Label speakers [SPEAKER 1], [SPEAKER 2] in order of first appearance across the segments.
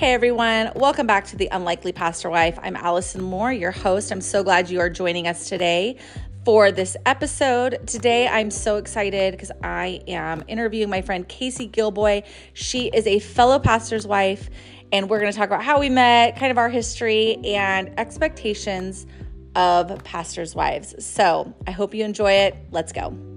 [SPEAKER 1] Hey everyone, welcome back to The Unlikely Pastor Wife. I'm Allison Moore, your host. I'm so glad you are joining us today for this episode. Today, I'm so excited because I am interviewing my friend Casey Gilboy. She is a fellow pastor's wife, and we're going to talk about how we met, kind of our history, and expectations of pastors' wives. So I hope you enjoy it. Let's go.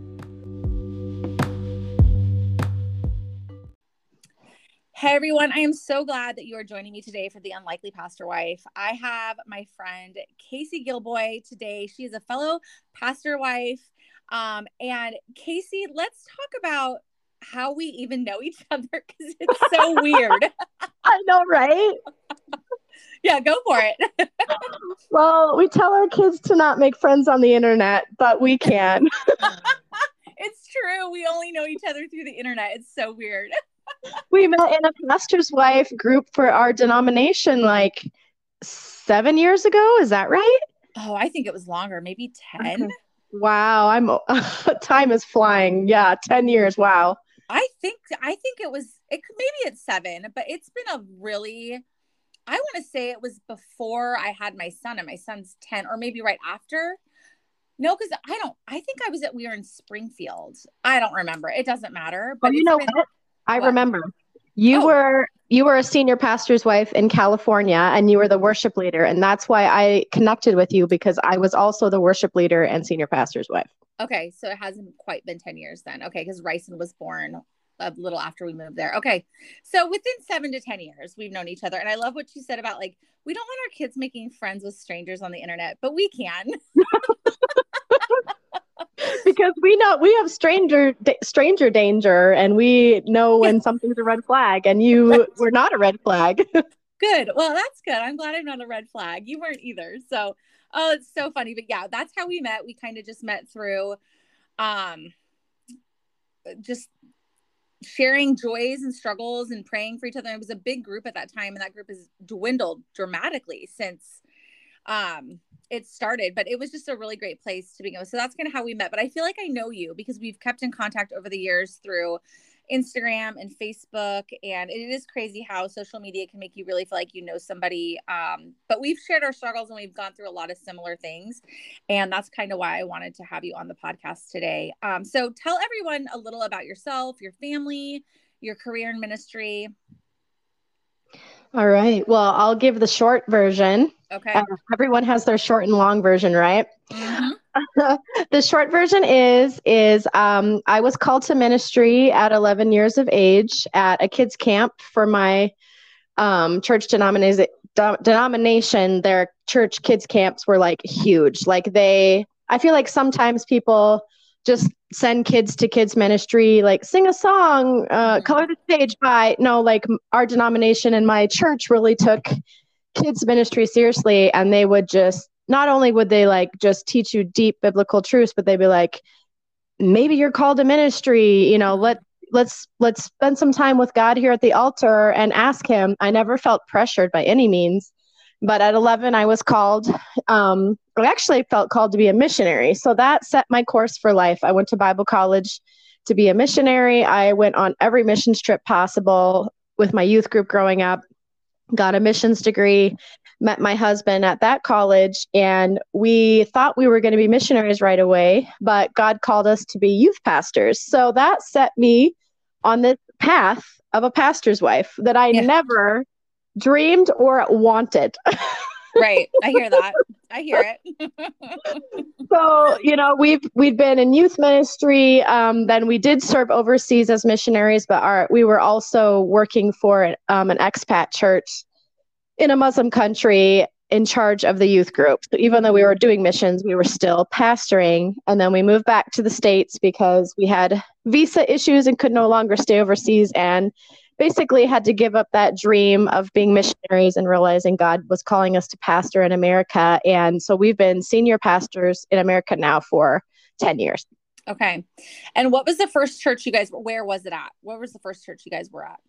[SPEAKER 1] Hey everyone, I am so glad that you are joining me today for the Unlikely Pastor Wife. I have my friend Casey Gilboy today. She is a fellow pastor wife. Um, and Casey, let's talk about how we even know each other because it's so weird.
[SPEAKER 2] I know, right?
[SPEAKER 1] yeah, go for it.
[SPEAKER 2] well, we tell our kids to not make friends on the internet, but we can.
[SPEAKER 1] it's true. We only know each other through the internet. It's so weird
[SPEAKER 2] we met in a pastor's wife group for our denomination like seven years ago. Is that right?
[SPEAKER 1] Oh, I think it was longer, maybe 10. Okay.
[SPEAKER 2] Wow, I'm time is flying. Yeah, 10 years. Wow.
[SPEAKER 1] I think I think it was it maybe it's 7, but it's been a really I want to say it was before I had my son and my son's 10 or maybe right after. No, because I don't I think I was at we were in Springfield. I don't remember. It doesn't matter.
[SPEAKER 2] But you know been, what? I what? remember. You oh. were you were a senior pastor's wife in California and you were the worship leader and that's why I connected with you because I was also the worship leader and senior pastor's wife.
[SPEAKER 1] Okay, so it hasn't quite been 10 years then. Okay, cuz Ryson was born a little after we moved there. Okay. So within 7 to 10 years we've known each other and I love what you said about like we don't want our kids making friends with strangers on the internet, but we can.
[SPEAKER 2] because we know we have stranger stranger danger and we know when something's a red flag and you were not a red flag.
[SPEAKER 1] Good. Well that's good. I'm glad i'm not a red flag. You weren't either. So oh it's so funny but yeah that's how we met. We kind of just met through um just sharing joys and struggles and praying for each other. It was a big group at that time and that group has dwindled dramatically since um it started, but it was just a really great place to begin with. So that's kind of how we met. But I feel like I know you because we've kept in contact over the years through Instagram and Facebook. And it is crazy how social media can make you really feel like you know somebody. Um, but we've shared our struggles and we've gone through a lot of similar things. And that's kind of why I wanted to have you on the podcast today. Um, so tell everyone a little about yourself, your family, your career in ministry.
[SPEAKER 2] All right. Well, I'll give the short version.
[SPEAKER 1] Okay. Uh,
[SPEAKER 2] everyone has their short and long version, right?
[SPEAKER 1] Mm-hmm.
[SPEAKER 2] the short version is is um, I was called to ministry at 11 years of age at a kids camp for my um, church denomination. denomination. Their church kids camps were like huge. Like they, I feel like sometimes people just send kids to kids ministry like sing a song uh, mm-hmm. color the stage by no like our denomination and my church really took kids ministry seriously and they would just not only would they like just teach you deep biblical truths but they'd be like maybe you're called to ministry you know let let's let's spend some time with god here at the altar and ask him i never felt pressured by any means but at 11 i was called um, i actually felt called to be a missionary. So that set my course for life. I went to bible college to be a missionary. I went on every missions trip possible with my youth group growing up got a missions degree met my husband at that college and we thought we were going to be missionaries right away but god called us to be youth pastors. So that set me on this path of a pastor's wife that i yeah. never dreamed or wanted.
[SPEAKER 1] right. I hear that. I hear it.
[SPEAKER 2] so, you know, we've we've been in youth ministry. Um, then we did serve overseas as missionaries, but our we were also working for um, an expat church in a Muslim country in charge of the youth group. So even though we were doing missions, we were still pastoring. And then we moved back to the States because we had visa issues and could no longer stay overseas. And basically had to give up that dream of being missionaries and realizing God was calling us to pastor in America. And so we've been senior pastors in America now for 10 years.
[SPEAKER 1] Okay. And what was the first church you guys, where was it at? What was the first church you guys were at?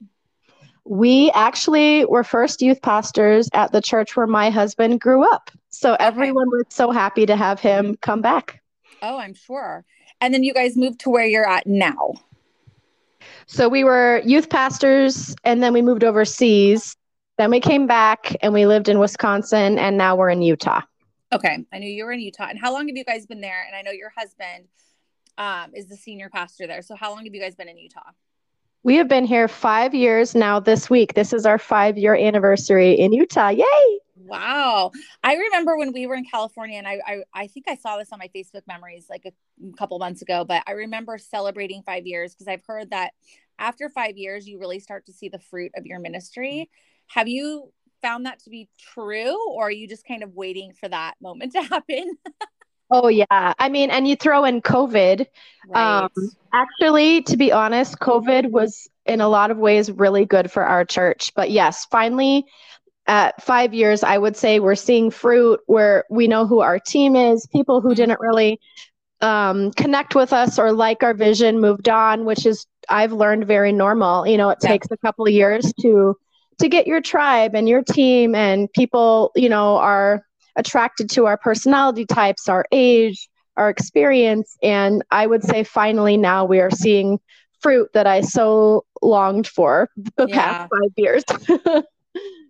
[SPEAKER 2] We actually were first youth pastors at the church where my husband grew up. So okay. everyone was so happy to have him come back.
[SPEAKER 1] Oh, I'm sure. And then you guys moved to where you're at now.
[SPEAKER 2] So we were youth pastors and then we moved overseas Then we came back and we lived in Wisconsin and now we're in Utah.
[SPEAKER 1] Okay. I knew you were in Utah. And how long have you guys been there? And I know your husband um, is the senior pastor there. So how long have you guys been in Utah?
[SPEAKER 2] We have been here five years now this week. This is our five year anniversary in Utah. Yay!
[SPEAKER 1] Wow. I remember when we were in California, and I, I, I think I saw this on my Facebook memories like a couple months ago, but I remember celebrating five years because I've heard that after five years, you really start to see the fruit of your ministry. Have you found that to be true, or are you just kind of waiting for that moment to happen?
[SPEAKER 2] Oh, yeah. I mean, and you throw in COVID. Right. Um, actually, to be honest, COVID was in a lot of ways really good for our church. But yes, finally, at five years, I would say we're seeing fruit where we know who our team is, people who didn't really um, connect with us or like our vision moved on, which is I've learned very normal. You know, it yeah. takes a couple of years to to get your tribe and your team and people, you know, are attracted to our personality types, our age, our experience. And I would say finally now we are seeing fruit that I so longed for the yeah. past five years.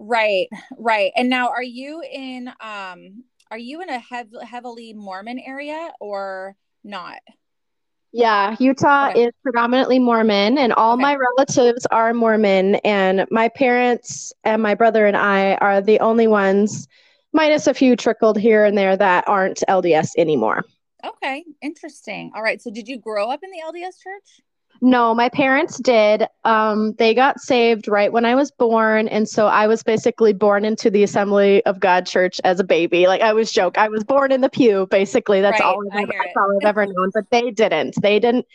[SPEAKER 1] right, right. And now are you in um are you in a hev- heavily Mormon area or not?
[SPEAKER 2] Yeah, Utah okay. is predominantly Mormon, and all okay. my relatives are Mormon. And my parents and my brother and I are the only ones, minus a few trickled here and there, that aren't LDS anymore.
[SPEAKER 1] Okay, interesting. All right. So, did you grow up in the LDS church?
[SPEAKER 2] No, my parents did. Um, they got saved right when I was born, and so I was basically born into the Assembly of God Church as a baby. Like I was joke, I was born in the pew. Basically, that's right, all I've, that's all I've ever known. But they didn't. They didn't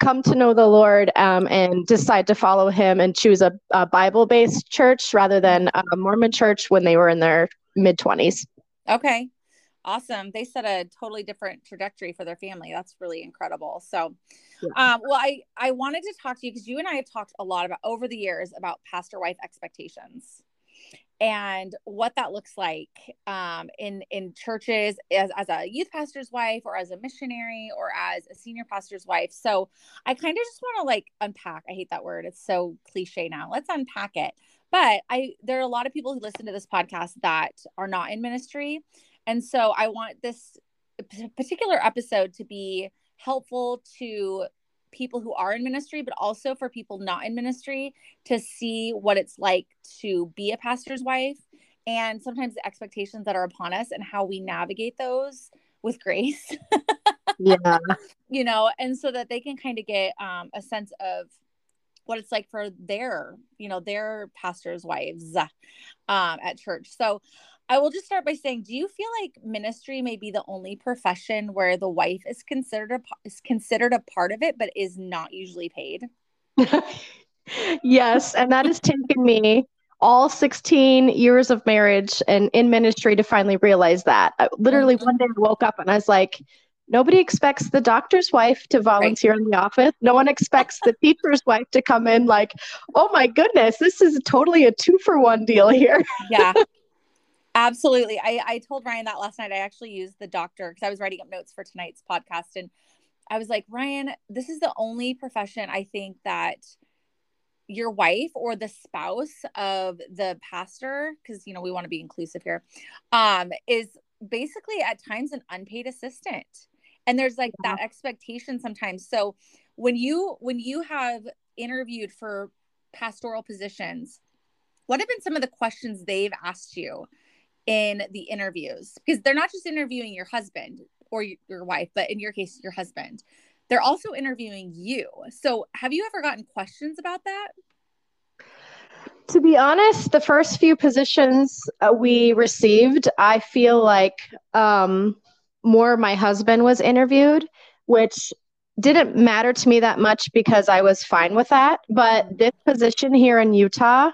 [SPEAKER 2] come to know the Lord um, and decide to follow Him and choose a, a Bible-based church rather than a Mormon church when they were in their mid twenties.
[SPEAKER 1] Okay, awesome. They set a totally different trajectory for their family. That's really incredible. So um, well, I I wanted to talk to you because you and I have talked a lot about over the years about pastor wife expectations and what that looks like um, in in churches as, as a youth pastor's wife or as a missionary or as a senior pastor's wife so i kind of just want to like unpack i hate that word it's so cliche now let's unpack it but i there are a lot of people who listen to this podcast that are not in ministry and so i want this particular episode to be helpful to people who are in ministry, but also for people not in ministry to see what it's like to be a pastor's wife and sometimes the expectations that are upon us and how we navigate those with grace.
[SPEAKER 2] yeah.
[SPEAKER 1] You know, and so that they can kind of get um, a sense of what it's like for their, you know, their pastors' wives um, at church. So I will just start by saying, do you feel like ministry may be the only profession where the wife is considered a, is considered a part of it, but is not usually paid?
[SPEAKER 2] yes, and that has taken me all 16 years of marriage and in ministry to finally realize that. I, literally, mm-hmm. one day I woke up and I was like, nobody expects the doctor's wife to volunteer right. in the office. No one expects the teacher's wife to come in like, oh my goodness, this is totally a two for one deal here.
[SPEAKER 1] yeah. Absolutely. I, I told Ryan that last night. I actually used the doctor because I was writing up notes for tonight's podcast. And I was like, Ryan, this is the only profession I think that your wife or the spouse of the pastor, because, you know, we want to be inclusive here, um, is basically at times an unpaid assistant. And there's like yeah. that expectation sometimes. So when you when you have interviewed for pastoral positions, what have been some of the questions they've asked you? in the interviews because they're not just interviewing your husband or your wife, but in your case, your husband. They're also interviewing you. So, have you ever gotten questions about that?
[SPEAKER 2] To be honest, the first few positions uh, we received, I feel like um, more my husband was interviewed, which didn't matter to me that much because I was fine with that. But mm-hmm. this position here in Utah,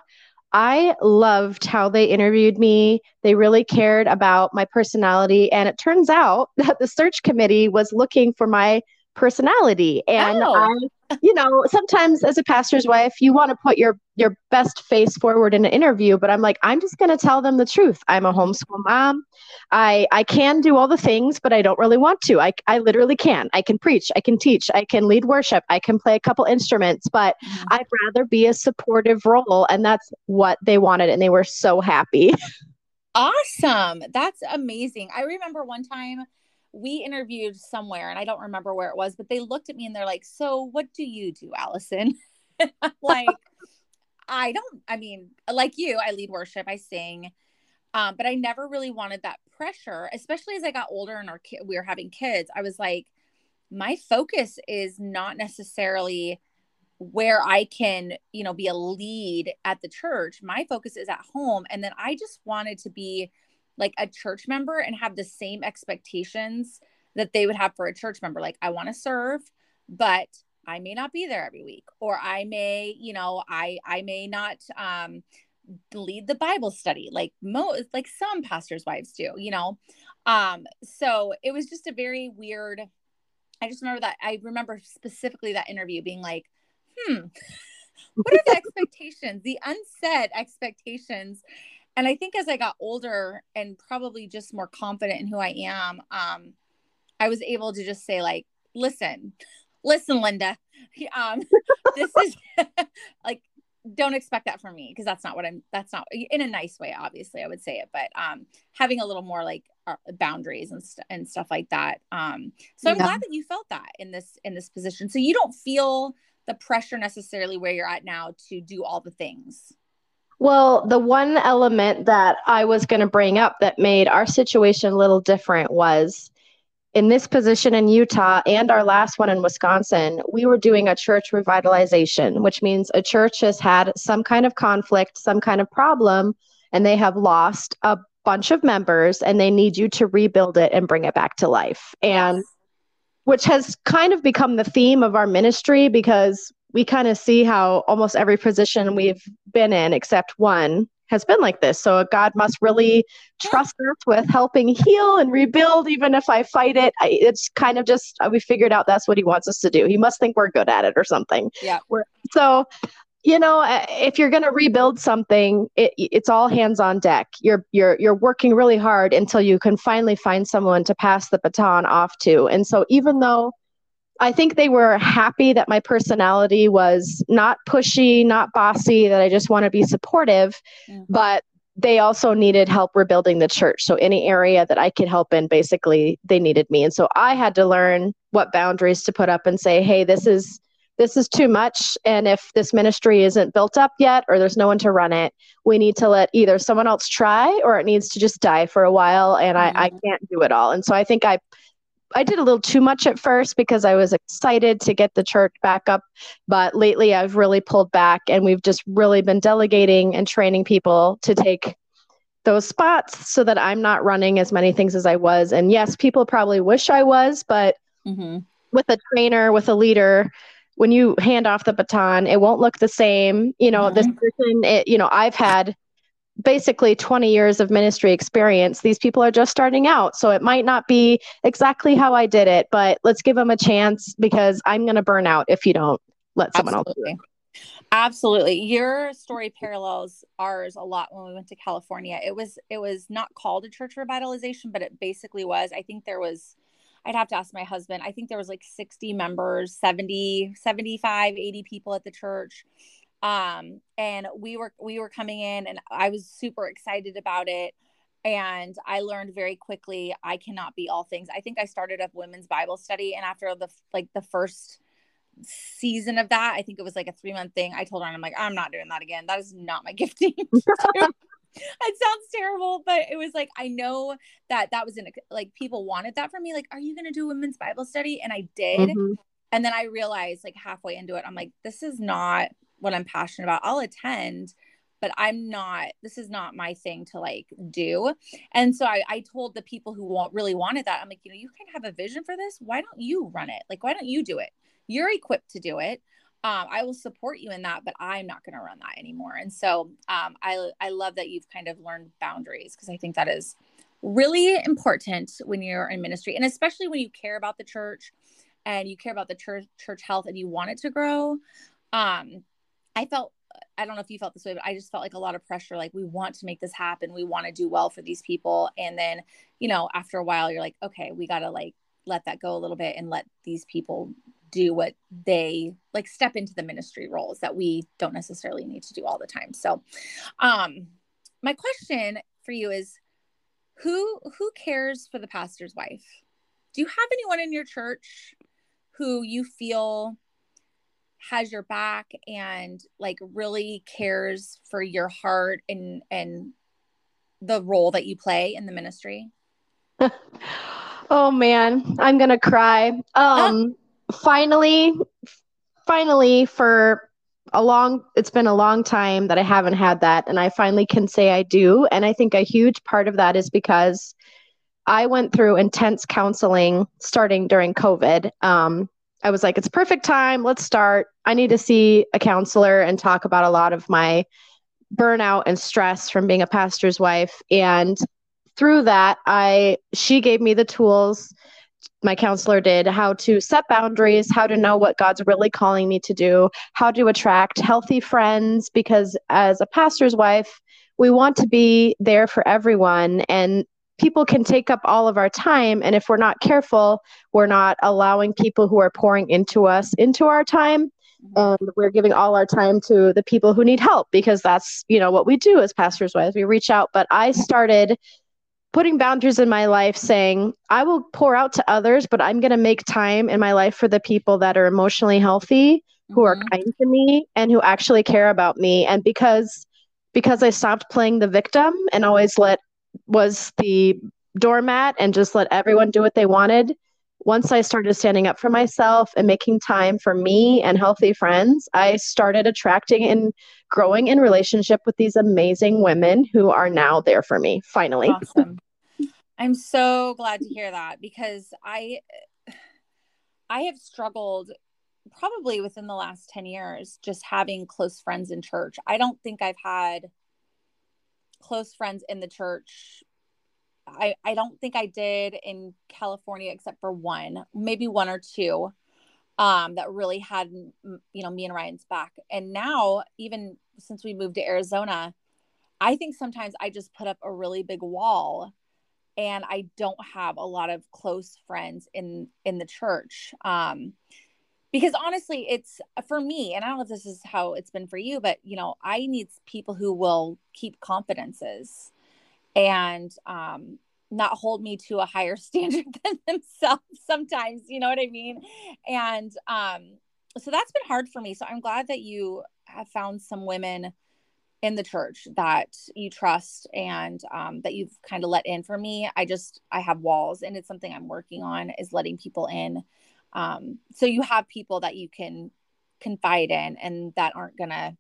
[SPEAKER 2] I loved how they interviewed me. They really cared about my personality. And it turns out that the search committee was looking for my personality. And oh. I you know, sometimes as a pastor's wife, you want to put your your best face forward in an interview, but I'm like, I'm just going to tell them the truth. I'm a homeschool mom. I I can do all the things, but I don't really want to. I I literally can. I can preach, I can teach, I can lead worship, I can play a couple instruments, but mm-hmm. I'd rather be a supportive role and that's what they wanted and they were so happy.
[SPEAKER 1] Awesome. That's amazing. I remember one time we interviewed somewhere and I don't remember where it was, but they looked at me and they're like, So what do you do, Allison? like, I don't, I mean, like you, I lead worship, I sing. Um, but I never really wanted that pressure, especially as I got older and our ki- we were having kids. I was like, my focus is not necessarily where I can, you know, be a lead at the church. My focus is at home. And then I just wanted to be like a church member and have the same expectations that they would have for a church member. Like, I want to serve, but I may not be there every week, or I may, you know, I I may not um lead the Bible study like most like some pastors' wives do, you know. Um, so it was just a very weird. I just remember that I remember specifically that interview being like, hmm, what are the expectations, the unsaid expectations and i think as i got older and probably just more confident in who i am um i was able to just say like listen listen linda um this is like don't expect that from me because that's not what i'm that's not in a nice way obviously i would say it but um having a little more like uh, boundaries and, st- and stuff like that um so i'm yeah. glad that you felt that in this in this position so you don't feel the pressure necessarily where you're at now to do all the things
[SPEAKER 2] well, the one element that I was going to bring up that made our situation a little different was in this position in Utah and our last one in Wisconsin, we were doing a church revitalization, which means a church has had some kind of conflict, some kind of problem, and they have lost a bunch of members and they need you to rebuild it and bring it back to life. And which has kind of become the theme of our ministry because we kind of see how almost every position we've been in, except one, has been like this. So God must really trust us with helping heal and rebuild, even if I fight it. I, it's kind of just we figured out that's what He wants us to do. He must think we're good at it or something.
[SPEAKER 1] Yeah.
[SPEAKER 2] We're, so, you know, uh, if you're going to rebuild something, it, it's all hands on deck. You're you're you're working really hard until you can finally find someone to pass the baton off to. And so, even though I think they were happy that my personality was not pushy, not bossy, that I just want to be supportive, but they also needed help rebuilding the church. So any area that I could help in, basically, they needed me. And so I had to learn what boundaries to put up and say, hey, this is this is too much. And if this ministry isn't built up yet or there's no one to run it, we need to let either someone else try or it needs to just die for a while. And mm-hmm. I, I mm-hmm. can't do it all. And so I think I I did a little too much at first because I was excited to get the church back up. But lately, I've really pulled back and we've just really been delegating and training people to take those spots so that I'm not running as many things as I was. And yes, people probably wish I was, but mm-hmm. with a trainer, with a leader, when you hand off the baton, it won't look the same. You know, mm-hmm. this person, it, you know, I've had basically 20 years of ministry experience. These people are just starting out. So it might not be exactly how I did it, but let's give them a chance because I'm going to burn out if you don't let someone Absolutely. else do it.
[SPEAKER 1] Absolutely. Your story parallels ours a lot when we went to California. It was it was not called a church revitalization, but it basically was. I think there was I'd have to ask my husband. I think there was like 60 members, 70, 75, 80 people at the church um and we were we were coming in and i was super excited about it. And i learned very quickly i cannot be all things. I think i started a women's bible study and after the like the first season of that i think it was like a three month thing i told her i'm like i'm not doing that again. That is not my gifting. It sounds terrible but it was like i know that that was in like people wanted that from me like are you going to do a women's bible study? And i did. Mm-hmm. and then i realized like halfway into it i'm like this is not what I'm passionate about. I'll attend, but I'm not, this is not my thing to like do. And so I, I told the people who want, really wanted that, I'm like, you know, you can have a vision for this. Why don't you run it? Like, why don't you do it? You're equipped to do it. Um, I will support you in that, but I'm not going to run that anymore. And so um, I, I love that you've kind of learned boundaries because I think that is really important when you're in ministry and especially when you care about the church and you care about the church church health and you want it to grow um i felt i don't know if you felt this way but i just felt like a lot of pressure like we want to make this happen. We want to do well for these people. And then you know after a while you're like okay we got to like let that go a little bit and let these people do what they like step into the ministry roles that we don't necessarily need to do all the time. So um my question for you is who who cares for the pastor's wife? Do you have anyone in your church who you feel has your back and like really cares for your heart and and the role that you play in the ministry?
[SPEAKER 2] Oh man i'm gonna cry. Um finally finally for a long it's been a long time that i haven't had that and i finally can say i do and i think a huge part of that is because i went through intense counseling starting during covid. Um, i was like it's perfect time let's start i need to see a counselor and talk about a lot of my burnout and stress from being a pastor's wife and through that i she gave me the tools my counselor did how to set boundaries, how to know what God's really calling me to do, how to attract healthy friends. Because as a pastor's wife, we want to be there for everyone. And people can take up all of our time. And if we're not careful, we're not allowing people who are pouring into us into our time. Mm-hmm. And we're giving all our time to the people who need help because that's, you know, what we do as pastors' wives. We reach out. But I started putting boundaries in my life saying i will pour out to others but i'm going to make time in my life for the people that are emotionally healthy mm-hmm. who are mm-hmm. kind to me and who actually care about me and because because i stopped playing the victim and always let was the doormat and just let everyone do what they wanted. Once i started standing up for myself and making time for me and healthy friends i started attracting and growing in relationship with these amazing women who are now there for me finally.
[SPEAKER 1] Awesome. I'm so glad to hear that because i i have struggled probably within the last 10 years just having close friends in church. I don't think i've had close friends in the church I, I don't think I did in California except for one, maybe one or two um, that really had you know me and Ryan's back. And now, even since we moved to Arizona, I think sometimes I just put up a really big wall, and I don't have a lot of close friends in in the church. Um, because honestly, it's for me, and I don't know if this is how it's been for you, but you know, I need people who will keep confidences and um, not hold me to a higher standard than themselves sometimes you know what i mean? And um so that's been hard for me. So i'm glad that you have found some women in the church that you trust and um, that you've kind of let in. For me i just i have walls and it's something i'm working on is letting people in um, so you have people that you can confide in and that aren't gonna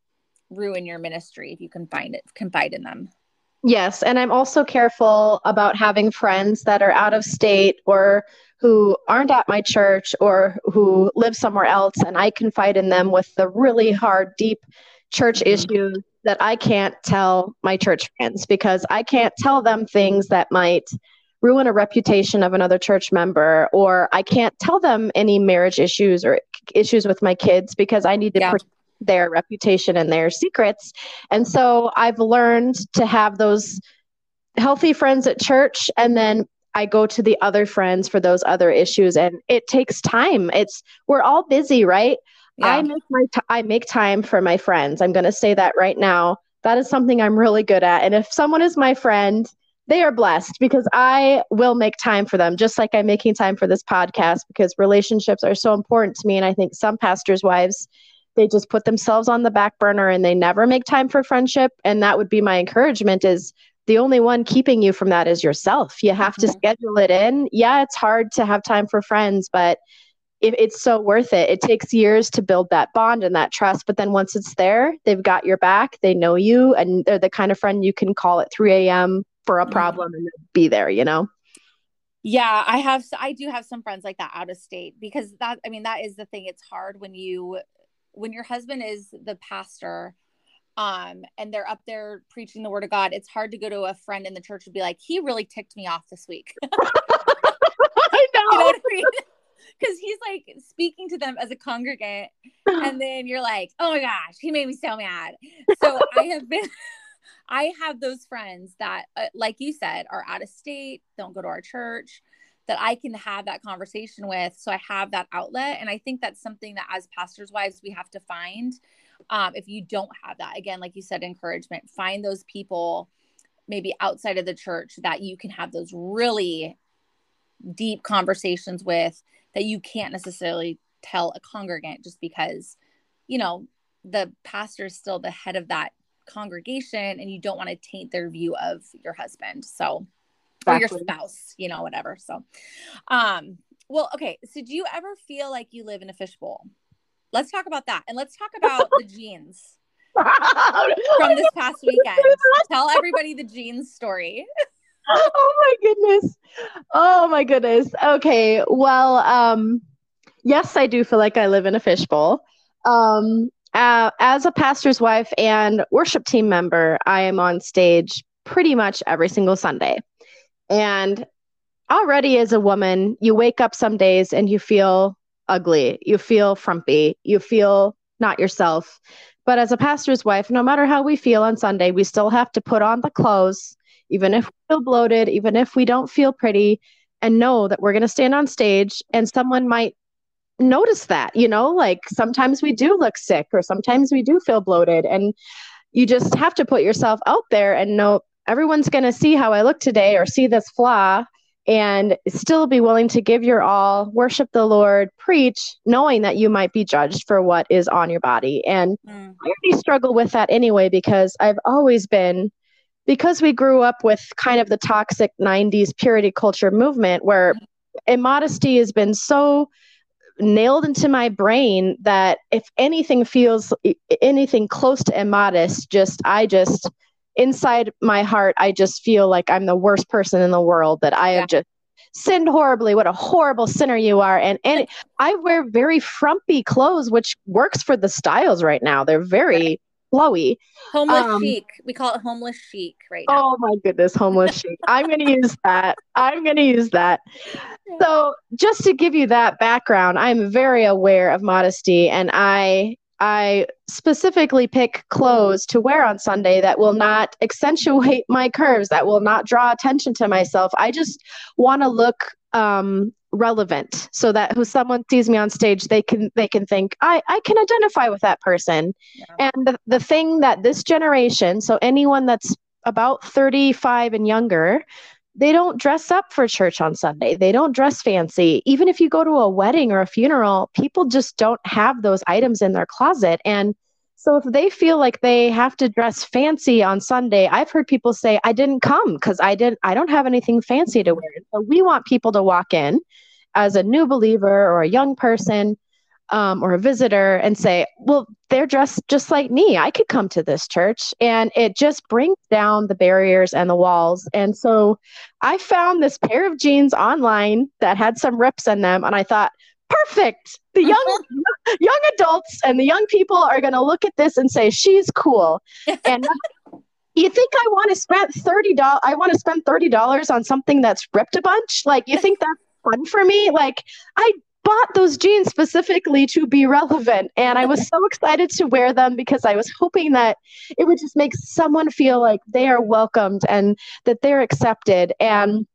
[SPEAKER 1] ruin your ministry if you can find it confide in them
[SPEAKER 2] Yes, and I'm also careful about having friends that are out of state or who aren't at my church or who live somewhere else and I confide in them with the really hard deep church mm-hmm. issues that I can't tell my church friends because I can't tell them things that might ruin a reputation of another church member or I can't tell them any marriage issues or issues with my kids because I need to yeah their reputation and their secrets. And so I've learned to have those healthy friends at church and then I go to the other friends for those other issues and it takes time. It's we're all busy, right? Yeah. I make my t- I make time for my friends. I'm going to say that right now. That is something I'm really good at. And if someone is my friend, they are blessed because I will make time for them, just like I'm making time for this podcast because relationships are so important to me. And I think some pastors' wives they just put themselves on the back burner and they never make time for friendship. And that would be my encouragement is the only one keeping you from that is yourself. You have mm-hmm. to schedule it in. Yeah it's hard to have time for friends but it, it's so worth it. It takes years to build that bond and that trust but then once it's there they've got your back. They know you and they're the kind of friend you can call at 3 a.m for a problem and be there you know?
[SPEAKER 1] Yeah, I have I do have some friends like that out of state because that I mean that is the thing. It's hard when you when your husband is the pastor um and they're up there preaching the word of god it's hard to go to a friend in the church and be like he really ticked me off this week.
[SPEAKER 2] I know, you know
[SPEAKER 1] because he's like speaking to them as a congregant, and then you're like, oh my gosh, he made me so mad. So I have been. I have those friends that, uh, like you said, are out of state, don't go to our church, that I can have that conversation with. So I have that outlet. And I think that's something that as pastors' wives, we have to find. Um, if you don't have that, again, like you said, encouragement, find those people maybe outside of the church that you can have those really deep conversations with that you can't necessarily tell a congregant just because, you know, the pastor is still the head of that congregation and you don't want to taint their view of your husband. So, exactly. or your spouse, you know, whatever. So, um, well, okay. So, do you ever feel like you live in a fishbowl? Let's talk about that, and let's talk about the jeans from this past weekend. Tell everybody the jeans story.
[SPEAKER 2] oh my goodness. Oh my goodness. Okay. Well, um, yes, I do feel like I live in a fishbowl. Um, uh, as a pastor's wife and worship team member, I am on stage pretty much every single Sunday. And already as a woman, you wake up some days and you feel ugly, you feel frumpy, you feel not yourself. But as a pastor's wife, no matter how we feel on Sunday, we still have to put on the clothes, even if we feel bloated, even if we don't feel pretty, and know that we're going to stand on stage and someone might notice that, you know, like sometimes we do look sick or sometimes we do feel bloated. And you just have to put yourself out there and know everyone's going to see how I look today or see this flaw and still be willing to give your all, worship the Lord, preach, knowing that you might be judged for what is on your body. And mm. I already struggle with that anyway because I've always been, because we grew up with kind of the toxic 90s purity culture movement where immodesty has been so nailed into my brain that if anything feels anything close to immodest, just I just inside my heart, I just feel like I'm the worst person in the world. That I yeah. have just sinned horribly. What a horrible sinner you are! And and I wear very frumpy clothes, which works for the styles right now. They're very flowy.
[SPEAKER 1] Homeless um, chic. We call it homeless chic right now.
[SPEAKER 2] Oh my goodness, homeless chic. I'm going to use that. I'm going to use that. So, just to give you that background, I'm very aware of modesty and I I specifically pick clothes to wear on Sunday that will not accentuate my curves, that will not draw attention to myself. I just want to look um, relevant so that who someone sees me on stage they can they can think i i can identify with that person. Yeah. and the, the thing that this generation so anyone that's about 35 and younger they don't dress up for church on sunday. They don't dress fancy. Even if you go to a wedding or a funeral people just don't have those items in their closet. And so if they feel like they have to dress fancy on Sunday, I've heard people say, I didn't come because I didn't I don't have anything fancy to wear. So we want people to walk in as a new believer or a young person um, or a visitor and say, well, they're dressed just like me. I could come to this church. And it just brings down the barriers and the walls. And so I found this pair of jeans online that had some rips in them. And I thought, perfect. The young young adults and the young people are going to look at this and say she's cool. And you think I want to spend thirty dollars? I want to spend thirty dollars on something that's ripped a bunch? Like you think that's fun for me? Like I bought those jeans specifically to be relevant, and I was so excited to wear them because I was hoping that it would just make someone feel like they are welcomed and that they're accepted. And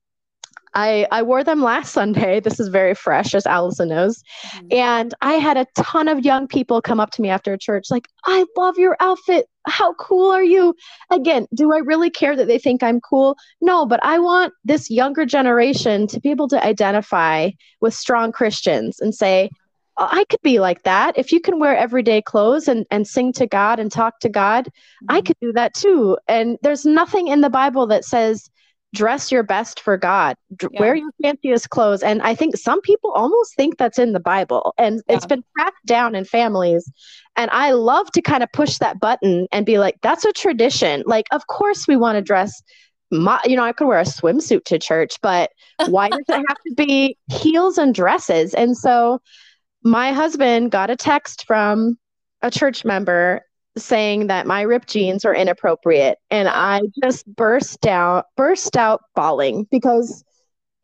[SPEAKER 2] I, I wore them last Sunday. This is very fresh, as Allison knows. Mm-hmm. And I had a ton of young people come up to me after church, like, I love your outfit. How cool are you? Again, do I really care that they think I'm cool? No, but I want this younger generation to be able to identify with strong Christians and say, oh, I could be like that. If you can wear everyday clothes and, and sing to God and talk to God, mm-hmm. I could do that too. And there's nothing in the Bible that says dress your best for God, yeah. wear your fanciest clothes. And I think some people almost think that's in the Bible, and yeah. it's been passed down in families. And I love to kind of push that button and be like, that's a tradition. Like, of course, we want to dress. My, you know, I could wear a swimsuit to church, but why does it have to be heels and dresses? And so my husband got a text from a church member saying that my ripped jeans are inappropriate and i just burst out burst out bawling because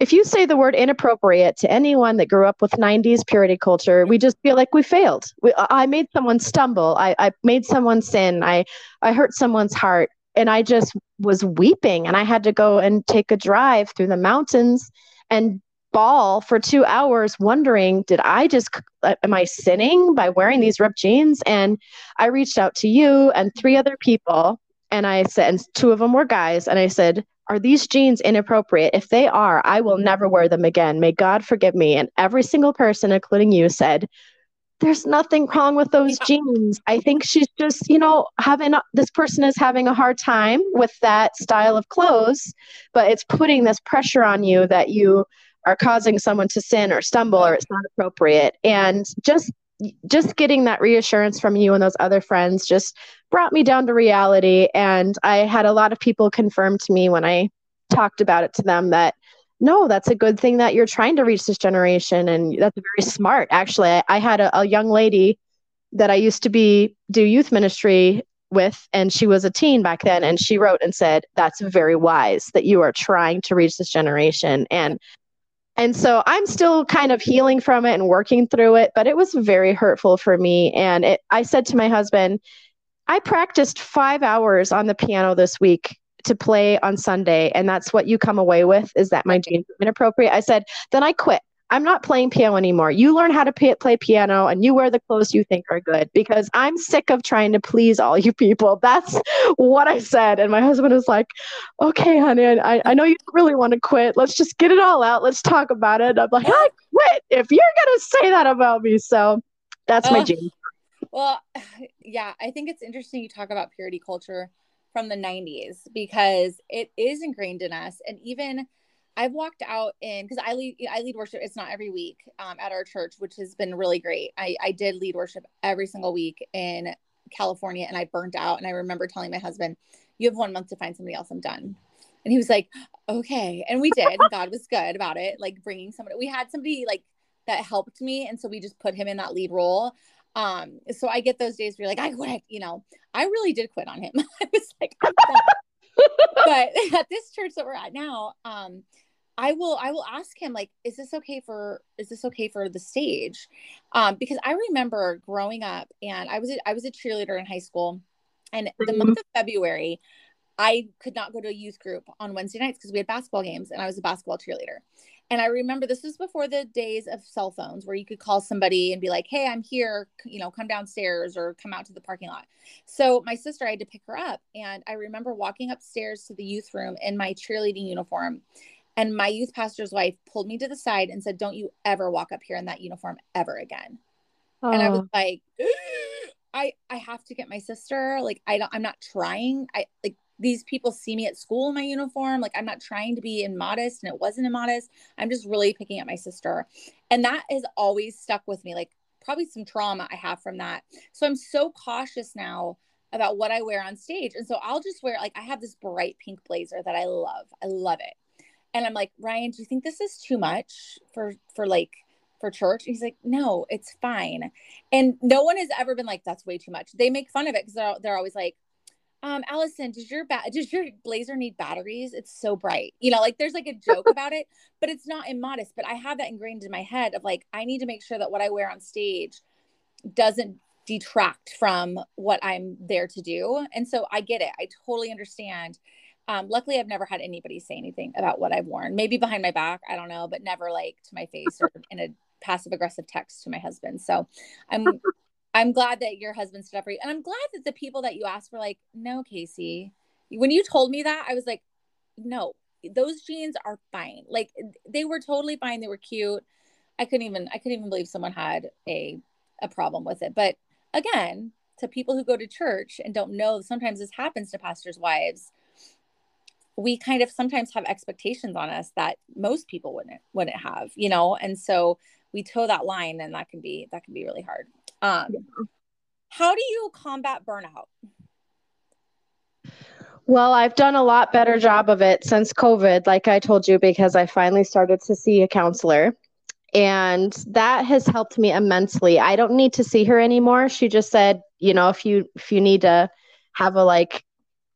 [SPEAKER 2] if you say the word inappropriate to anyone that grew up with 90s purity culture, we just feel like we failed. We, I made someone stumble. I, I made someone sin. I, I hurt someone's heart. And I just was weeping. And I had to go and take a drive through the mountains and bawl for two hours, wondering, did I just, uh, am I sinning by wearing these ripped jeans? And I reached out to you and three other people. And I said, and two of them were guys. And I said, are these jeans inappropriate? If they are, I will never wear them again. May God forgive me. And every single person, including you, said, There's nothing wrong with those yeah. jeans. I think she's just, you know, having a, this person is having a hard time with that style of clothes, but it's putting this pressure on you that you are causing someone to sin or stumble or it's not appropriate. And just just getting that reassurance from you and those other friends just brought me down to reality. And I had a lot of people confirm to me when I talked about it to them that no, that's a good thing that you're trying to reach this generation. And that's very smart. Actually, I, I had a, a young lady that I used to be do youth ministry with, and she was a teen back then. And she wrote and said, That's very wise that you are trying to reach this generation. And and so I'm still kind of healing from it and working through it, but it was very hurtful for me. And it, I said to my husband, I practiced five hours on the piano this week to play on Sunday, and that's what you come away with is that my jeans are inappropriate. I said, then I quit. I'm not playing piano anymore. You learn how to play piano and you wear the clothes you think are good because I'm sick of trying to please all you people. That's what I said. And my husband was like, okay, honey, I, I know you really want to quit. Let's just get it all out. Let's talk about it. I'm like, I quit if you're going to say that about me. So that's my uh, dream.
[SPEAKER 1] Well, yeah, I think it's interesting you talk about purity culture from the 90s because it is ingrained in us. And even I've walked out in because I lead I lead worship. It's not every week um, at our church, which has been really great. I I did lead worship every single week in California, and I burnt out. And I remember telling my husband, "You have one month to find somebody else. I'm done." And he was like, "Okay," and we did. And God was good about it, like bringing somebody. We had somebody like that helped me, and so we just put him in that lead role. Um, so I get those days where you're like, I quit. You know, I really did quit on him. I was like, but at this church that we're at now, um, I will I will ask him like, is this okay for is this okay for the stage? Um, because I remember growing up and I was a, I was a cheerleader in high school, and the mm-hmm. month of February, I could not go to a youth group on Wednesday nights because we had basketball games and I was a basketball cheerleader. And I remember this was before the days of cell phones where you could call somebody and be like, hey, I'm here, you know, come downstairs or come out to the parking lot. So my sister, I had to pick her up. And I remember walking upstairs to the youth room in my cheerleading uniform. And my youth pastor's wife pulled me to the side and said, Don't you ever walk up here in that uniform ever again. Oh. And I was oh. like, I I have to get my sister. Like I don't I'm not trying. I like these people see me at school in my uniform. Like I'm not trying to be immodest and it wasn't immodest. I'm just really picking at my sister. And that has always stuck with me. Like probably some trauma I have from that. So I'm so cautious now about what I wear on stage. And so I'll just wear like I have this bright pink blazer that I love. I love it. And I'm like, Ryan, do you think this is too much for for like for church? he's like, no, it's fine. And no one has ever been like, that's way too much. They make fun of it because they're, they're always like, um, Allison, does your ba- does your blazer need batteries? It's so bright. You know, like there's like a joke about it, but it's not immodest. But I have that ingrained in my head of like, I need to make sure that what I wear on stage doesn't detract from what I'm there to do. And so I get it. I totally understand. Um, luckily, I've never had anybody say anything about what I've worn. Maybe behind my back, I don't know, but never like to my face or in a passive aggressive text to my husband. So I'm I'm glad that your husband stood up for you. And I'm glad that the people that you asked were like, no, Casey. When you told me that, I was like, no, those jeans are fine. Like they were totally fine. They were cute. I couldn't even I couldn't even believe someone had a a problem with it. But again, to people who go to church and don't know, sometimes this happens to pastors' wives. We kind of sometimes have expectations on us that most people wouldn't wouldn't have, you know, and so we toe that line, and that can be that can be really hard. Um, yeah. How do you combat burnout?
[SPEAKER 2] Well, I've done a lot better job of it since COVID, like I told you, because I finally started to see a counselor. And that has helped me immensely. I don't need to see her anymore. She just said, you know, if you if you need to have a like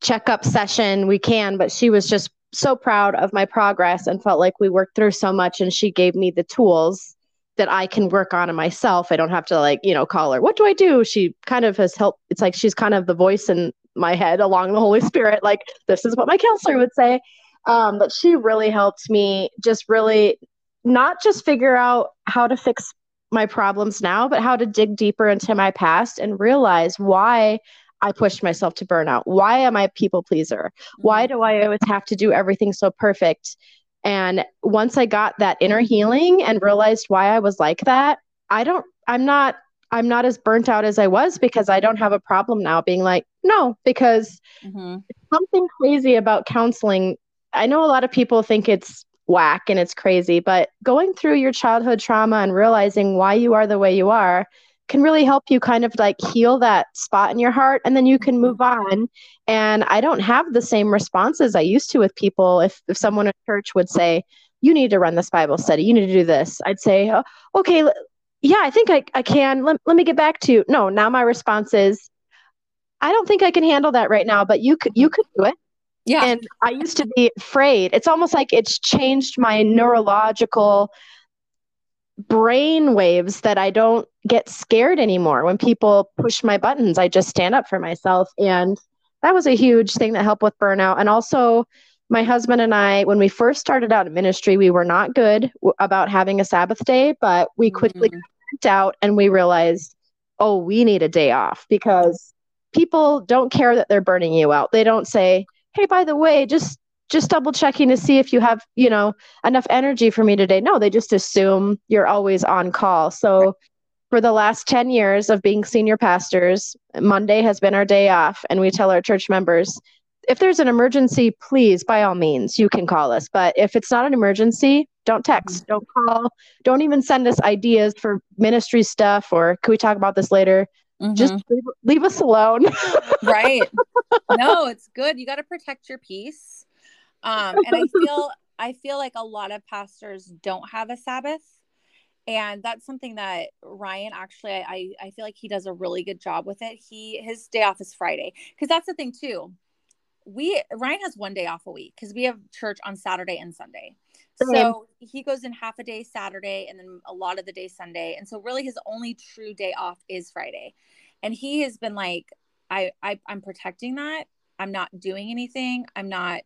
[SPEAKER 2] checkup session, we can, but she was just so proud of my progress and felt like we worked through so much and she gave me the tools that I can work on in myself. I don't have to like, you know, call her, what do I do? She kind of has helped. It's like she's kind of the voice in my head along the Holy Spirit. Like, this is what my counselor would say. Um, but she really helped me just really not just figure out how to fix my problems now, but how to dig deeper into my past and realize why I pushed myself to burnout. Why am I a people pleaser? Why mm-hmm. do I always have to do everything so perfect? And once I got that inner healing and realized why I was like that, I don't, I'm not, I'm not as burnt out as I was because I don't have a problem now being like, no, because mm-hmm. something crazy about counseling. I know a lot of people think it's whack and it's crazy, but going through your childhood trauma and realizing why you are the way you are can really help you kind of like heal that spot in your heart and then you can move on. And i don't have the same responses i used to with people. If, if someone at church would say you need to run this bible study. You need to do this i'd say oh, okay yeah i think i, I can. Let, let me get back to you. No now my response is i don't think i can handle that right now but you could you could do it. Yeah. And i used to be afraid. It's almost like it's changed my neurological brain waves that I don't get scared anymore. When people push my buttons, I just stand up for myself. And that was a huge thing that helped with burnout. And also, my husband and I, when we first started out in ministry, we were not good w- about having a Sabbath day, but we quickly mm-hmm. out and we realized, oh, we need a day off because people don't care that they're burning you out. They don't say, hey, by the way, just just double checking to see if you have, you know, enough energy for me today. No, they just assume you're always on call. So for the last 10 years of being senior pastors, Monday has been our day off. And we tell our church members, if there's an emergency, please, by all means, you can call us. But if it's not an emergency, don't text, mm-hmm. don't call, don't even send us ideas for ministry stuff or can we talk about this later? Mm-hmm. Just leave, leave us alone.
[SPEAKER 1] right. No, it's good. You got to protect your peace um, and I feel I feel like a lot of pastors don't have a Sabbath. And that's something that Ryan actually I, I feel like he does a really good job with it. He his day off is Friday. Because that's the thing too. We Ryan has one day off a week because we have church on Saturday and Sunday. So he goes in half a day Saturday and then a lot of the day Sunday. And so really his only true day off is Friday. And he has been like, I, I I'm protecting that. I'm not doing anything. I'm not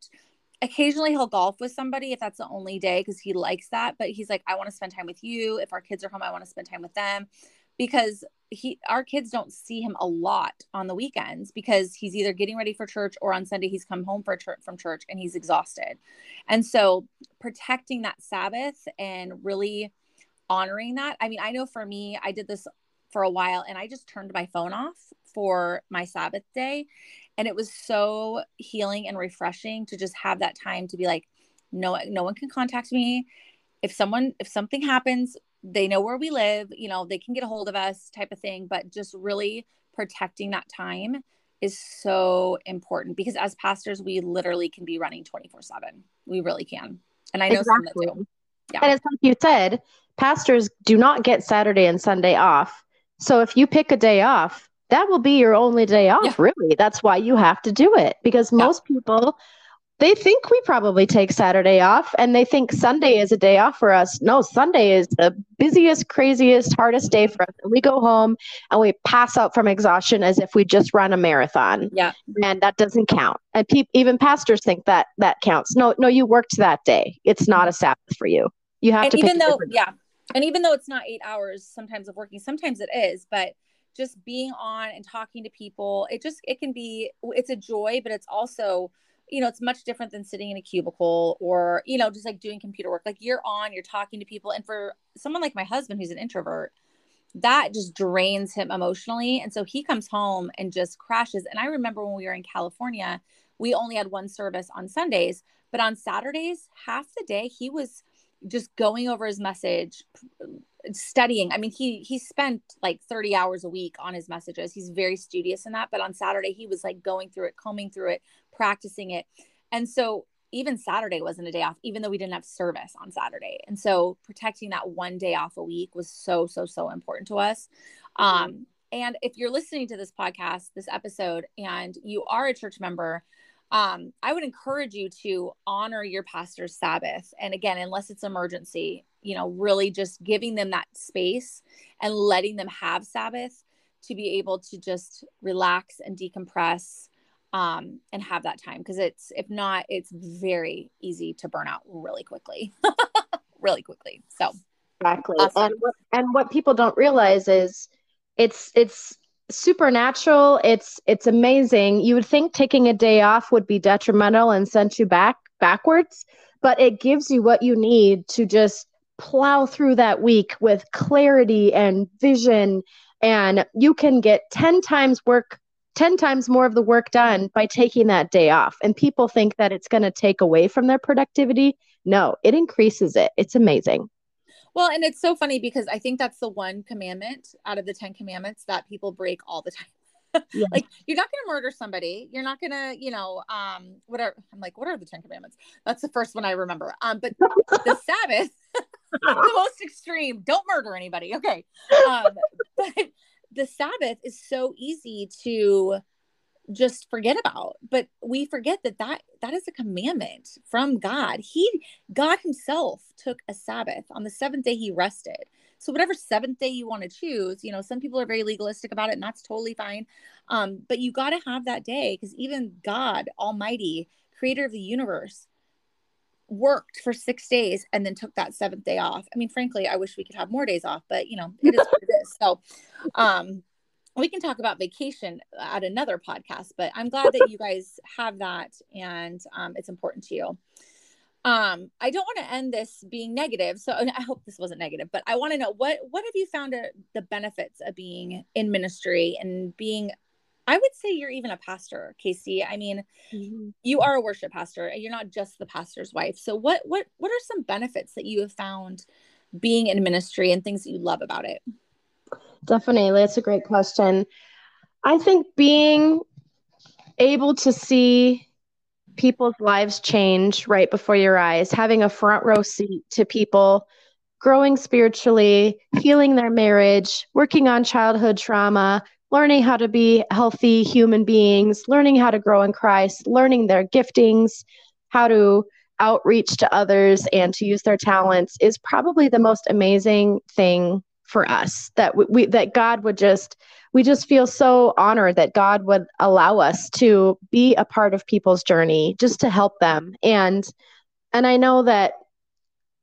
[SPEAKER 1] occasionally he'll golf with somebody if that's the only day because he likes that but he's like i want to spend time with you. If our kids are home i want to spend time with them. Because he our kids don't see him a lot on the weekends because he's either getting ready for church or on sunday he's come home for church from church and he's exhausted. And so protecting that sabbath and really honoring that i mean i know for me i did this for a while and i just turned my phone off for my sabbath day and it was so healing and refreshing to just have that time to be like no no one can contact me. If someone if something happens they know where we live you know they can get a hold of us type of thing. But just really protecting that time is so important because as pastors we literally can be running 24 7 we really can. And i know exactly. some that do.
[SPEAKER 2] Yeah. and it's like you said pastors do not get saturday and sunday off. So if you pick a day off that will be your only day off, yeah. really. That's why you have to do it because most yeah. people they think we probably take Saturday off and they think Sunday is a day off for us. No, Sunday is the busiest, craziest, hardest day for us. And we go home and we pass out from exhaustion as if we just run a marathon.
[SPEAKER 1] Yeah.
[SPEAKER 2] And that doesn't count. And pe- even pastors think that that counts. No, no, you worked that day. It's not a Sabbath for you. You have
[SPEAKER 1] and
[SPEAKER 2] to
[SPEAKER 1] even though, yeah. And even though it's not eight hours sometimes of working, sometimes it is, but just being on and talking to people it just it can be it's a joy but it's also you know it's much different than sitting in a cubicle or you know just like doing computer work. Like you're on you're talking to people and for someone like my husband who's an introvert that just drains him emotionally and so he comes home and just crashes. And i remember when we were in california we only had one service on sundays but on saturdays half the day he was just going over his message studying. I mean he he spent like 30 hours a week on his messages. He's very studious in that but on saturday he was like going through it combing through it practicing it. And so even saturday wasn't a day off even though we didn't have service on saturday. And so protecting that one day off a week was so so so important to us. Um and if you're listening to this podcast this episode and you are a church member um, I would encourage you to honor your pastor's Sabbath. And again, unless it's emergency, you know, really just giving them that space and letting them have Sabbath to be able to just relax and decompress um, and have that time. Because it's, if not, it's very easy to burn out really quickly, really quickly. So,
[SPEAKER 2] exactly. Awesome. And, what, and what people don't realize is it's, it's, supernatural. It's it's amazing. You would think taking a day off would be detrimental and sent you back backwards but it gives you what you need to just plow through that week with clarity and vision. And you can get 10 times work 10 times more of the work done by taking that day off. And people think that it's going to take away from their productivity. No it increases it. It's amazing
[SPEAKER 1] well, and it's so funny because I think that's the one commandment out of the 10 commandments that people break all the time. yeah. like you're not going to murder somebody. You're not going to you know um whatever. I'm like what are the 10 commandments? That's the first one i remember. Um but the sabbath the most extreme. Don't murder anybody. Okay. Um but the sabbath is so easy to just forget about. But we forget that that that is a commandment from god. He god himself took a sabbath on the seventh day he rested. So whatever seventh day you want to choose you know some people are very legalistic about it and that's totally fine. Um, but you got to have that day because even god almighty creator of the universe worked for six days and then took that seventh day off. I mean frankly i wish we could have more days off but you know it is what it is. So um we can talk about vacation at another podcast, but I'm glad that you guys have that and um, it's important to you. Um, I don't want to end this being negative, so I hope this wasn't negative, but I want to know what what have you found are the benefits of being in ministry and being I would say you're even a pastor, Casey. I mean, mm-hmm. you are a worship pastor. And you're not just the pastor's wife. So what what what are some benefits that you have found being in ministry and things that you love about it?
[SPEAKER 2] Definitely. That's a great question. I think being able to see people's lives change right before your eyes, having a front row seat to people growing spiritually, healing their marriage, working on childhood trauma, learning how to be healthy human beings, learning how to grow in Christ, learning their giftings, how to outreach to others and to use their talents is probably the most amazing thing for us that we, we that God would just we just feel so honored that God would allow us to be a part of people's journey just to help them. And and I know that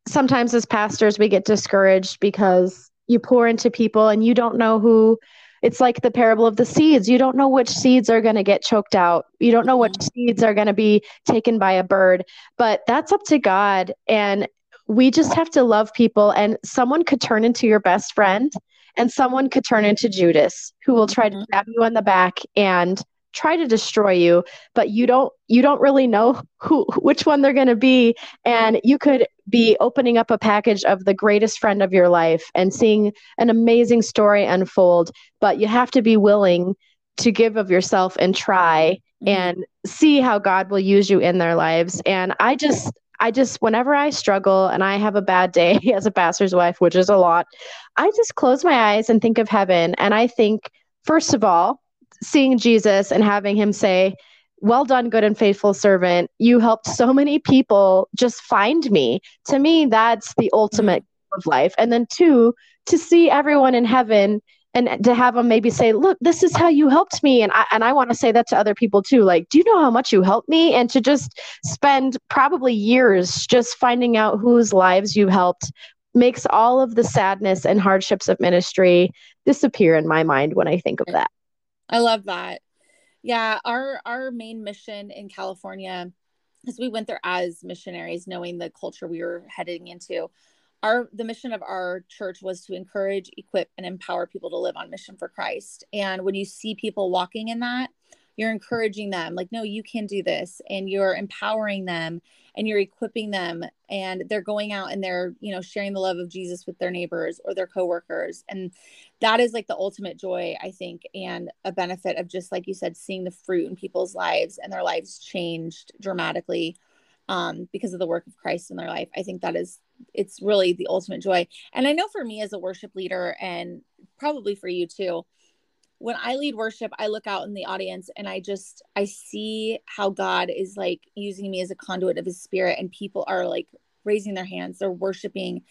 [SPEAKER 2] sometimes as pastors we get discouraged because you pour into people and you don't know who it's like the parable of the seeds. You don't know which seeds are going to get choked out. You don't know which mm-hmm. seeds are going to be taken by a bird but that's up to god. And we just have to love people and someone could turn into your best friend and someone could turn into Judas who will try to mm-hmm. stab you on the back and try to destroy you but you don't you don't really know who which one they're going to be and you could be opening up a package of the greatest friend of your life and seeing an amazing story unfold but you have to be willing to give of yourself and try mm-hmm. and see how God will use you in their lives and I just I just, whenever I struggle and I have a bad day as a pastor's wife, which is a lot, I just close my eyes and think of heaven. And I think, first of all, seeing Jesus and having him say, well done, good and faithful servant. You helped so many people just find me. To me, that's the ultimate mm-hmm. of life. And then, two, to see everyone in heaven and to have them maybe say look this is how you helped me and i and i want to say that to other people too like do you know how much you helped me? And to just spend probably years just finding out whose lives you helped makes all of the sadness and hardships of ministry disappear in my mind when i think of that.
[SPEAKER 1] I love that. Yeah our our main mission in california because we went there as missionaries knowing the culture we were heading into our the mission of our church was to encourage equip and empower people to live on mission for christ. And when you see people walking in that you're encouraging them like no you can do this and you're empowering them and you're equipping them and they're going out and they're you know sharing the love of jesus with their neighbors or their coworkers. And that is like the ultimate joy i think and a benefit of just like you said seeing the fruit in people's lives and their lives changed dramatically um, because of the work of christ in their life. I think that is it's really the ultimate joy. And I know for me as a worship leader, and probably for you too, when I lead worship, I look out in the audience and I just I see how God is like using me as a conduit of his spirit and people are like raising their hands, they're worshiping.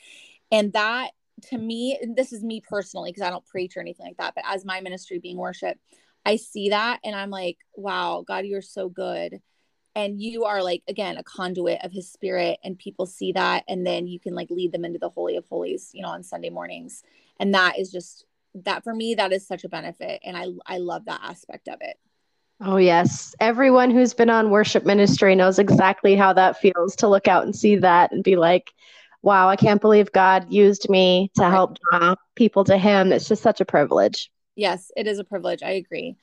[SPEAKER 1] And that to me, this is me personally because I don't preach or anything like that, but as my ministry being worship, I see that and I'm like, wow, God, you're so good. And you are like, again, a conduit of his spirit, and people see that. And then you can like lead them into the Holy of Holies, you know, on Sunday mornings. And that is just that for me, that is such a benefit. And I, I love that aspect of it.
[SPEAKER 2] Oh, yes. Everyone who's been on worship ministry knows exactly how that feels to look out and see that and be like, wow, I can't believe God used me to help draw people to Him. It's just such a privilege.
[SPEAKER 1] Yes, it is a privilege. I agree.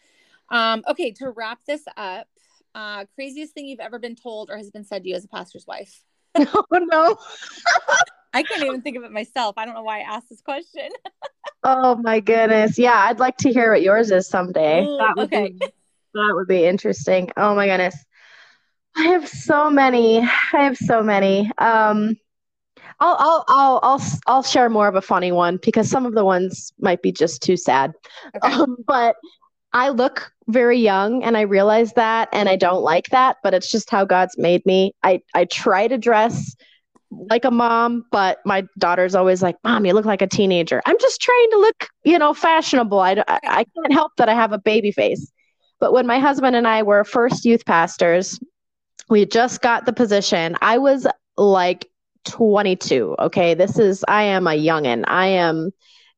[SPEAKER 1] Um, okay, to wrap this up, uh, craziest thing you've ever been told or has been said to you as a pastor's wife?
[SPEAKER 2] oh, no.
[SPEAKER 1] I can't even think of it myself. I don't know why I asked this question.
[SPEAKER 2] oh, my goodness. Yeah, I'd like to hear what yours is someday.
[SPEAKER 1] Ooh,
[SPEAKER 2] that would
[SPEAKER 1] okay.
[SPEAKER 2] Be, that would be interesting. Oh, my goodness. I have so many. I have so many. Um, I'll, I'll, I'll, I'll, I'll share more of a funny one because some of the ones might be just too sad. Okay. Um, but I look very young and I realize that and I don't like that, but it's just how God's made me. I, I try to dress like a mom, but my daughter's always like, Mom, you look like a teenager. I'm just trying to look, you know, fashionable. I, I, can't help that I have a baby face. But when my husband and I were first youth pastors, we just got the position. I was like 22. Okay. This is, I am a youngin. I am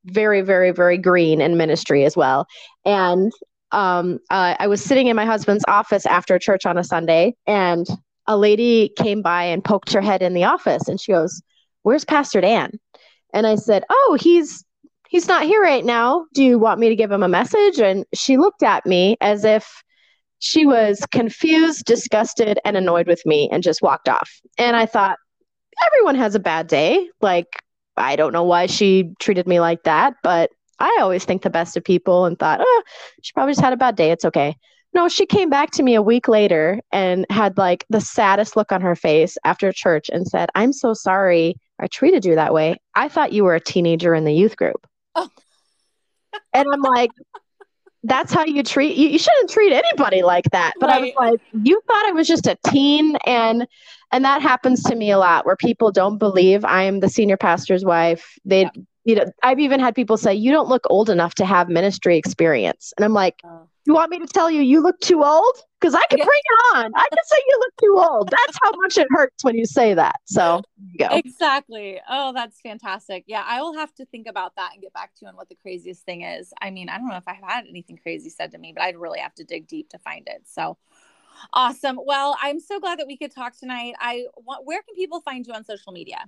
[SPEAKER 2] very, very, very green in ministry as well. And um, uh, I was sitting in my husband's office after church on a Sunday, and a lady came by and poked her head in the office, and she goes, "Where's Pastor Dan?" And I said, "Oh, he's he's not here right now. Do you want me to give him a message?" And she looked at me as if she was confused, disgusted, and annoyed with me, and just walked off. And I thought, everyone has a bad day. Like, I don't know why she treated me like that, but I always think the best of people and thought, oh, she probably just had a bad day. It's okay. No, she came back to me a week later and had like the saddest look on her face after church and said, I'm so sorry I treated you that way. I thought you were a teenager in the youth group. Oh. and I'm like, that's how you treat you, you shouldn't treat anybody like that but right. i was like you thought i was just a teen and and that happens to me a lot where people don't believe i am the senior pastor's wife they yeah. you know i've even had people say you don't look old enough to have ministry experience and i'm like oh. you want me to tell you you look too old because I can bring it on. I can say you look too old. That's how much it hurts when you say that. So go.
[SPEAKER 1] Exactly. Oh, that's fantastic. Yeah, I will have to think about that and get back to you on what the craziest thing is. I mean, I don't know if I've had anything crazy said to me, but I'd really have to dig deep to find it. So awesome. Well, I'm so glad that we could talk tonight. I want where can people find you on social media?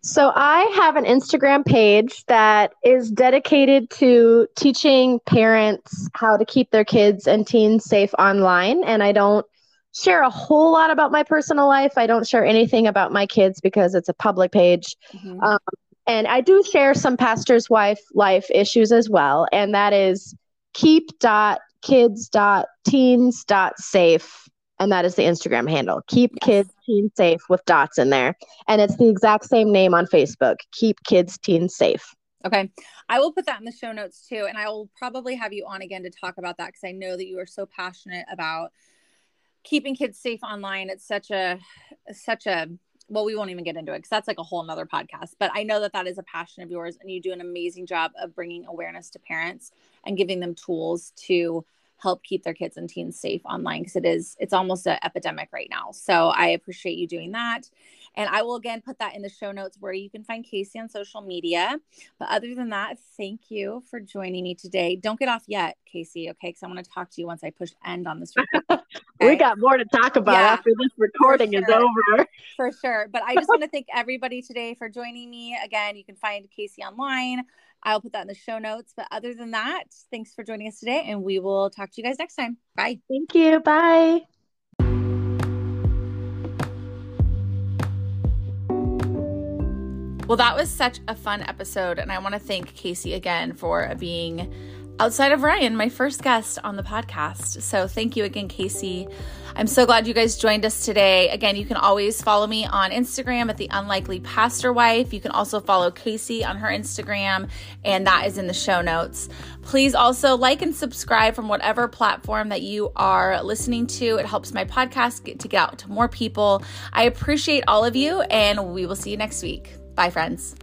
[SPEAKER 2] So I have an Instagram page that is dedicated to teaching parents how to keep their kids and teens safe online. And I don't share a whole lot about my personal life. I don't share anything about my kids because it's a public page. Mm-hmm. Um, and I do share some pastor's wife life issues as well. And that is keep dot kids teens safe and that is the Instagram handle. Keep yes. kids teen safe with dots in there. And it's the exact same name on Facebook. Keep kids teen safe.
[SPEAKER 1] Okay. I will put that in the show notes too. And I will probably have you on again to talk about that because I know that you are so passionate about keeping kids safe online. It's such a, such a, well, we won't even get into it because that's like a whole nother podcast. But I know that that is a passion of yours and you do an amazing job of bringing awareness to parents and giving them tools to help keep their kids and teens safe online because it is it's almost an epidemic right now. So i appreciate you doing that. And i will again put that in the show notes where you can find casey on social media. But other than that thank you for joining me today. Don't get off yet casey okay? Because i want to talk to you once i push end on this
[SPEAKER 2] okay? we got more to talk about yeah, after this recording sure. is over.
[SPEAKER 1] For sure. But i just want to thank everybody today for joining me. Again you can find casey online I'll put that in the show notes. But other than that, thanks for joining us today, and we will talk to you guys next time. Bye.
[SPEAKER 2] Thank you. Bye.
[SPEAKER 1] Well, that was such a fun episode. And I want to thank Casey again for being outside of Ryan, my first guest on the podcast. So thank you again, Casey. I'm so glad you guys joined us today. Again, you can always follow me on Instagram at the Unlikely Pastor Wife. You can also follow Casey on her Instagram, and that is in the show notes. Please also like and subscribe from whatever platform that you are listening to. It helps my podcast get to get out to more people. I appreciate all of you, and we will see you next week. Bye, friends.